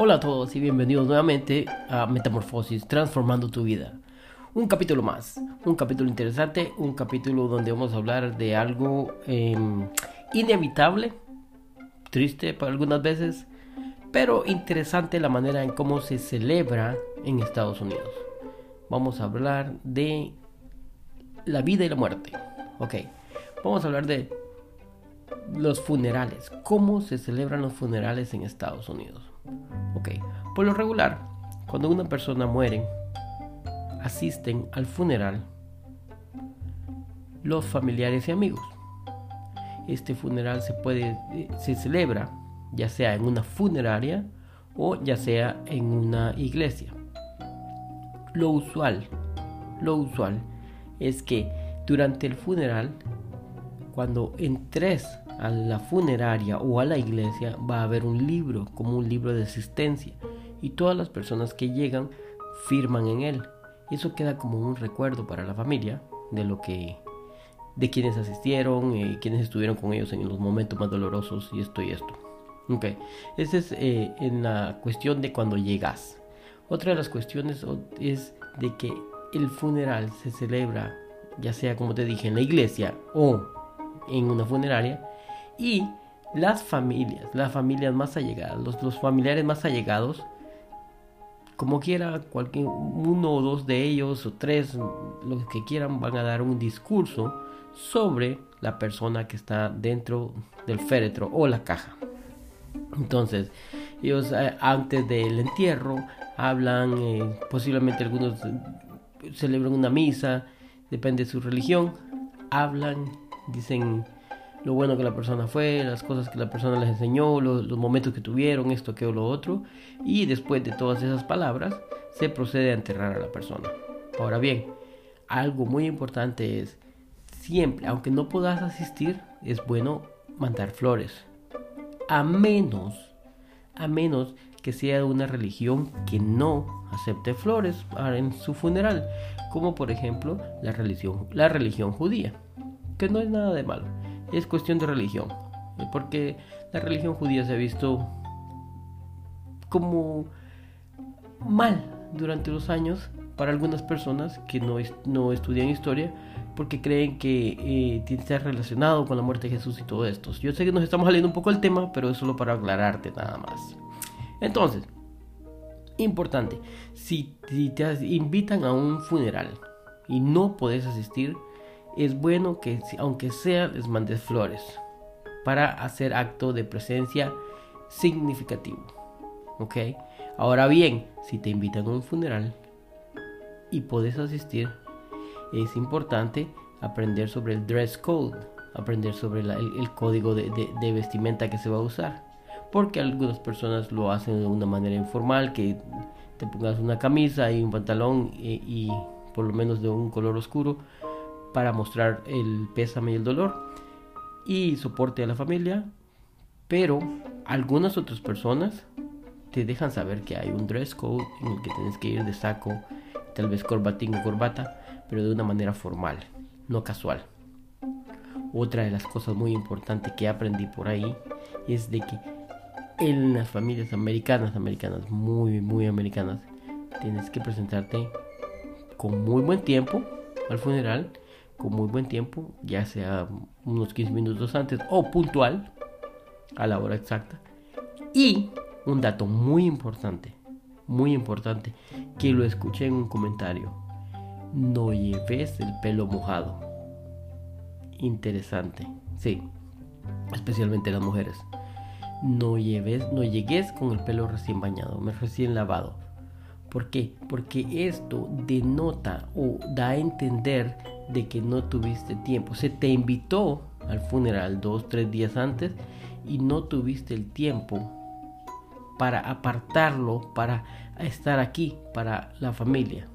Hola a todos y bienvenidos nuevamente a Metamorfosis, transformando tu vida. Un capítulo más, un capítulo interesante, un capítulo donde vamos a hablar de algo em, inevitable, triste para algunas veces, pero interesante la manera en cómo se celebra en Estados Unidos. Vamos a hablar de la vida y la muerte. Ok, vamos a hablar de los funerales. ¿Cómo se celebran los funerales en Estados Unidos? Ok, por lo regular, cuando una persona muere, asisten al funeral los familiares y amigos. Este funeral se puede eh, se celebra ya sea en una funeraria o ya sea en una iglesia. Lo usual, lo usual es que durante el funeral cuando entres a la funeraria o a la iglesia va a haber un libro, como un libro de asistencia, y todas las personas que llegan firman en él. Y eso queda como un recuerdo para la familia de lo que de quienes asistieron y eh, quienes estuvieron con ellos en los momentos más dolorosos y esto y esto. Ok, esa es eh, en la cuestión de cuando llegas. Otra de las cuestiones es de que el funeral se celebra ya sea como te dije en la iglesia o en una funeraria y las familias, las familias más allegadas, los, los familiares más allegados, como quiera, cualquier uno o dos de ellos o tres, los que quieran, van a dar un discurso sobre la persona que está dentro del féretro o la caja. Entonces, ellos eh, antes del entierro hablan, eh, posiblemente algunos celebran una misa, depende de su religión, hablan dicen lo bueno que la persona fue, las cosas que la persona les enseñó, los, momentos que tuvieron, esto, aquello, lo otro. Y después de todas esas palabras, se procede a enterrar a la persona. Ahora bien, algo muy importante es, siempre, aunque no puedas asistir, es bueno mandar flores. A menos, a menos que sea de una religión que no acepte flores en su funeral, como por ejemplo la religión, la religión judía que no es nada de malo, es cuestión de religión, porque la religión judía se ha visto como mal durante los años para algunas personas que no, no estudian historia porque creen que eh, tiene que estar relacionado con la muerte de Jesús y todo esto. Yo sé que nos estamos saliendo un poco del tema, pero es solo para aclararte nada más. Entonces, importante, si, si te invitan a un funeral y no puedes asistir, es bueno que aunque sea les mandes flores para hacer acto de presencia significativo. ¿Ok? Ahora bien, si te invitan a un funeral y puedes asistir, es importante aprender sobre el dress code, aprender sobre el, código de, vestimenta que se va a usar. Porque algunas personas lo hacen de una manera informal, que te pongas una camisa y un pantalón eh, y por lo menos de un color oscuro para mostrar el pésame y el dolor y soporte a la familia, pero algunas otras personas te dejan saber que hay un dress code en el que tienes que ir de saco, tal vez corbatín o corbata, pero de una manera formal, no casual. Otra de las cosas muy importantes que aprendí por ahí es de que en las familias americanas, americanas, muy, muy americanas, tienes que presentarte con muy buen tiempo al funeral con muy buen tiempo, ya sea unos 15 minutos antes o puntual a la hora exacta. Y un dato muy importante, muy importante, que lo escuché en un comentario. No lleves el pelo mojado. Interesante, sí, especialmente las mujeres. No lleves, no llegues con el pelo recién bañado, recién lavado. ¿Por qué? Porque esto denota o da a entender de que no tuviste tiempo. Se te invitó al funeral dos, tres días antes y no tuviste el tiempo para apartarlo, para estar aquí, para la familia,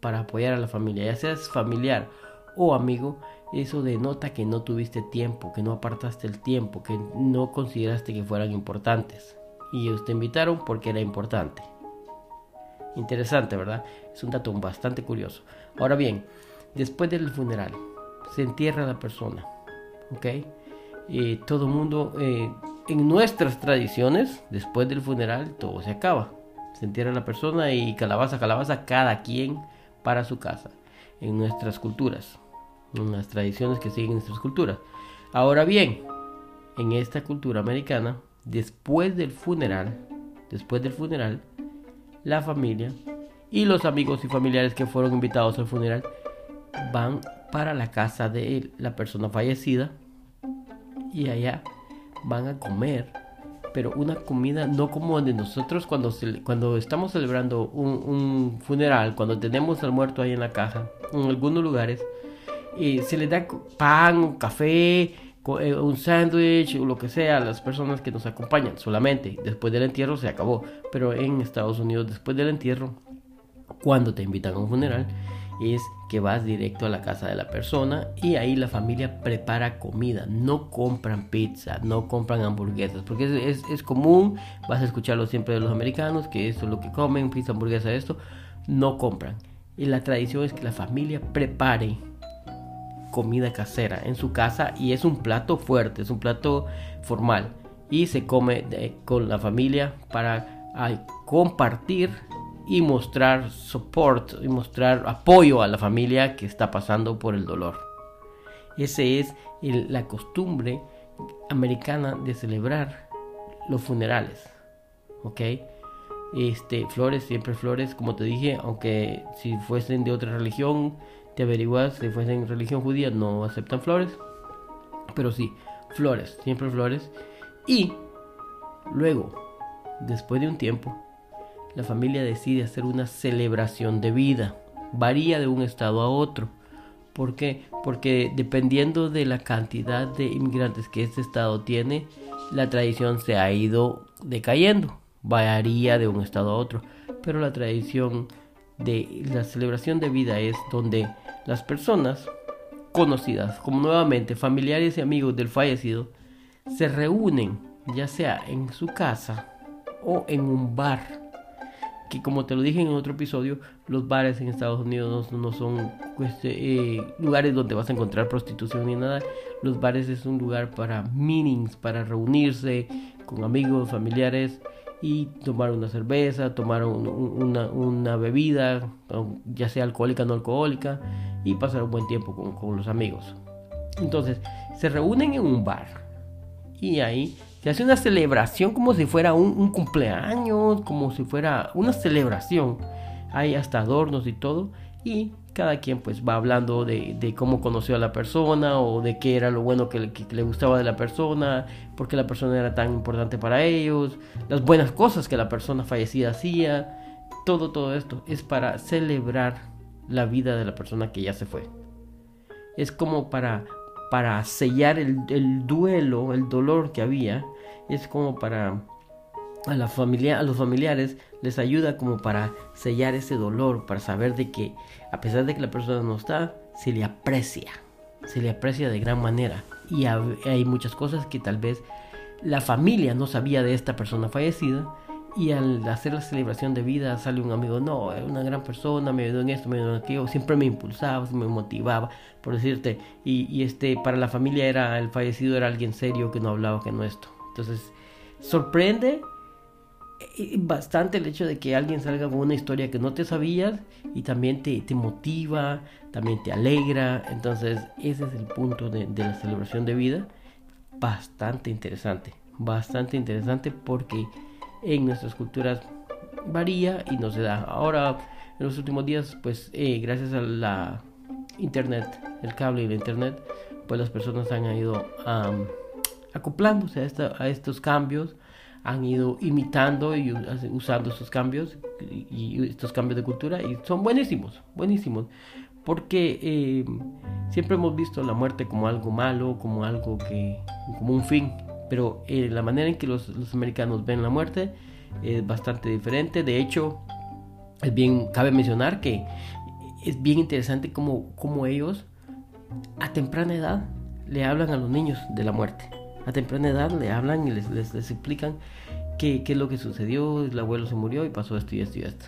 para apoyar a la familia, ya seas familiar o amigo, eso denota que no tuviste tiempo, que no apartaste el tiempo, que no consideraste que fueran importantes. Y ellos te invitaron porque era importante. Interesante, ¿verdad? Es un dato bastante curioso. Ahora bien, Después del funeral, se entierra la persona, ¿ok? todo el mundo, eh, en nuestras tradiciones, después del funeral, todo se acaba. Se entierra la persona y calabaza, calabaza, cada quien para su casa. En nuestras culturas, en las tradiciones que siguen nuestras culturas. Ahora bien, en esta cultura americana, después del funeral, después del funeral, la familia y los amigos y familiares que fueron invitados al funeral van para la casa de la persona fallecida y allá van a comer, pero una comida no como de nosotros cuando, cuando estamos celebrando un, funeral, cuando tenemos al muerto ahí en la caja, en algunos lugares, se le da pan, café, eh, un sándwich o lo que sea a las personas que nos acompañan solamente. Después del entierro se acabó. Pero en Estados Unidos, después del entierro, cuando te invitan a un funeral, es que vas directo a la casa de la persona y ahí la familia prepara comida. No compran pizza, no compran hamburguesas, porque es, es, común, vas a escucharlo siempre de los americanos, que esto es lo que comen, pizza, hamburguesa, esto, no compran. Y la tradición es que la familia prepare comida casera en su casa y es un plato fuerte, es un plato formal y se come con la familia para compartir y mostrar support y mostrar apoyo a la familia que está pasando por el dolor. Esa es la costumbre americana de celebrar los funerales. ¿Ok? Este, flores, siempre flores, como te dije, aunque si fuesen de otra religión, te averiguas, si fuesen religión judía, no aceptan flores. Pero sí, flores, siempre flores. Y luego, después de un tiempo, la familia decide hacer una celebración de vida. Varía de un estado a otro. ¿Por qué? Porque dependiendo de la cantidad de inmigrantes que este estado tiene, la tradición se ha ido decayendo. Varía de un estado a otro. Pero la tradición de la celebración de vida es donde las personas conocidas como nuevamente familiares y amigos del fallecido se reúnen ya sea en su casa o en un bar que como te lo dije en otro episodio, los bares en Estados Unidos no, son pues, eh, lugares donde vas a encontrar prostitución ni nada. Los bares es un lugar para meetings, para reunirse con amigos, familiares y tomar una cerveza, tomar una, bebida, ya sea alcohólica o no alcohólica, y pasar un buen tiempo con, con los amigos. Entonces, se reúnen en un bar y ahí se hace una celebración como si fuera un, cumpleaños, como si fuera una celebración. Hay hasta adornos y todo. Y cada quien pues va hablando de, cómo conoció a la persona o de qué era lo bueno que le, gustaba de la persona, por qué la persona era tan importante para ellos, las buenas cosas que la persona fallecida hacía. Todo, todo esto es para celebrar la vida de la persona que ya se fue. Es como para, para sellar el, el duelo, el dolor que había es como para a familia, a los familiares les ayuda como para sellar ese dolor, para saber de que a pesar de que la persona no está, se le aprecia, se le aprecia de gran manera. Y hay muchas cosas que tal vez la familia no sabía de esta persona fallecida y al hacer la celebración de vida sale un amigo, no, es una gran persona, me ayudó en esto, me ayudó en aquello, siempre me impulsaba, me motivaba, por decirte, y, y este, para la familia era, el fallecido era alguien serio que no hablaba que no esto. Entonces, sorprende eh, bastante el hecho de que alguien salga con una historia que no te sabías y también te, te motiva, también te alegra. Entonces, ese es el punto de, de la celebración de vida. Bastante interesante, bastante interesante porque en nuestras culturas varía y no se da. Ahora, en los últimos días, pues eh, gracias a la internet, el cable y la internet, pues las personas han ido a acoplándose a, a estos cambios, han ido imitando y usando estos cambios y, estos cambios de cultura y son buenísimos, buenísimos. Porque eh, siempre hemos visto la muerte como algo malo, como algo que, como un fin. Pero eh, la manera en que los, los, americanos ven la muerte es bastante diferente. De hecho, es bien, cabe mencionar que es bien interesante como, como ellos a temprana edad le hablan a los niños de la muerte a temprana edad le hablan y les, les, explican qué, qué, es lo que sucedió, el abuelo se murió y pasó esto y esto y esto.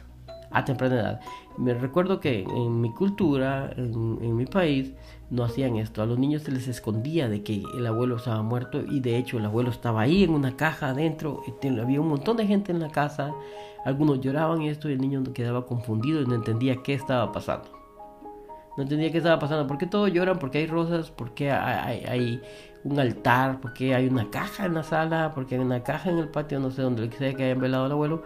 a temprana edad. Me recuerdo que en mi cultura, en, mi país, no hacían esto. A los niños se les escondía de que el abuelo estaba muerto y de hecho el abuelo estaba ahí en una caja adentro. había un montón de gente en la casa. Algunos lloraban esto y el niño quedaba confundido y no entendía qué estaba pasando. No entendía qué estaba pasando. ¿Por qué todos lloran? ¿Por qué hay rosas? ¿Por qué hay, un altar? ¿Por qué hay una caja en la sala? ¿Por qué hay una caja en el patio? No sé dónde sea que hayan velado al abuelo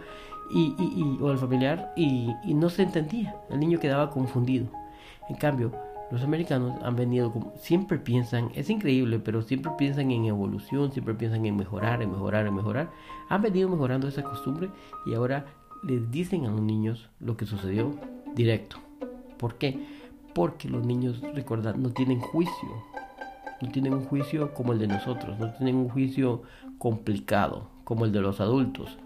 y, o el familiar. Y, y no se entendía. El niño quedaba confundido. En cambio, los americanos han venido como, siempre piensan, es increíble, pero siempre piensan en evolución, siempre piensan en mejorar, en mejorar, en mejorar. Han venido mejorando esa costumbre y ahora les dicen a los niños lo que sucedió directo. ¿Por qué? Porque los niños, recordad, no tienen juicio. No tienen un juicio como el de nosotros, no tienen un juicio complicado como el de los adultos.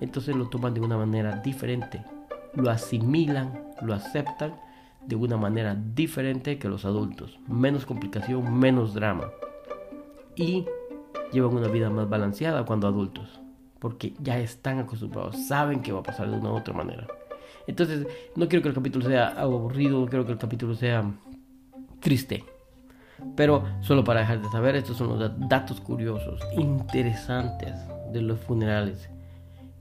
Entonces lo toman de una manera diferente, lo asimilan, lo aceptan de una manera diferente que los adultos. Menos complicación, menos drama. Y llevan una vida más balanceada cuando adultos, porque ya están acostumbrados, saben que va a pasar de una u otra manera. Entonces, no quiero que el capítulo sea aburrido, no quiero que el capítulo sea triste. Pero solo para dejar de saber, estos son los datos curiosos, interesantes de los funerales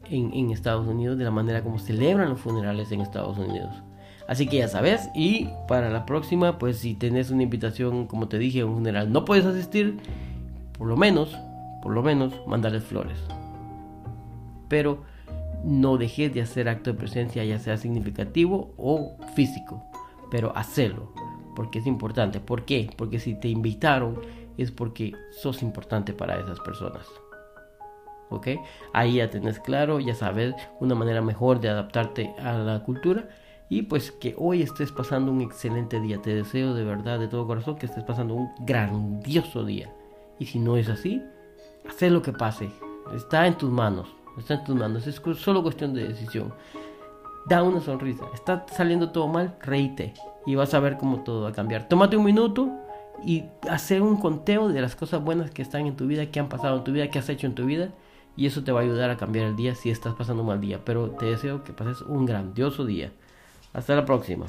en, en, Estados Unidos, de la manera como celebran los funerales en Estados Unidos. Así que ya sabes, y para la próxima, pues si tenés una invitación, como te dije, a un funeral, no puedes asistir, por lo menos, por lo menos, mandarles flores. Pero no dejes de hacer acto de presencia, ya sea significativo o físico, pero hacerlo, porque es importante. ¿Por qué? Porque si te invitaron es porque sos importante para esas personas. ¿Ok? Ahí ya tenés claro, ya sabes, una manera mejor de adaptarte a la cultura. Y pues que hoy estés pasando un excelente día. Te deseo de verdad, de todo corazón, que estés pasando un grandioso día. Y si no es así, haz lo que pase. Está en tus manos. Está en tus manos. Es solo cuestión de decisión. Da una sonrisa. Está saliendo todo mal, reíte. Y vas a ver cómo todo va a cambiar. Tómate un minuto y hacer un conteo de las cosas buenas que están en tu vida, que han pasado en tu vida, que has hecho en tu vida. Y eso te va a ayudar a cambiar el día si estás pasando un mal día. Pero te deseo que pases un grandioso día. Hasta la próxima.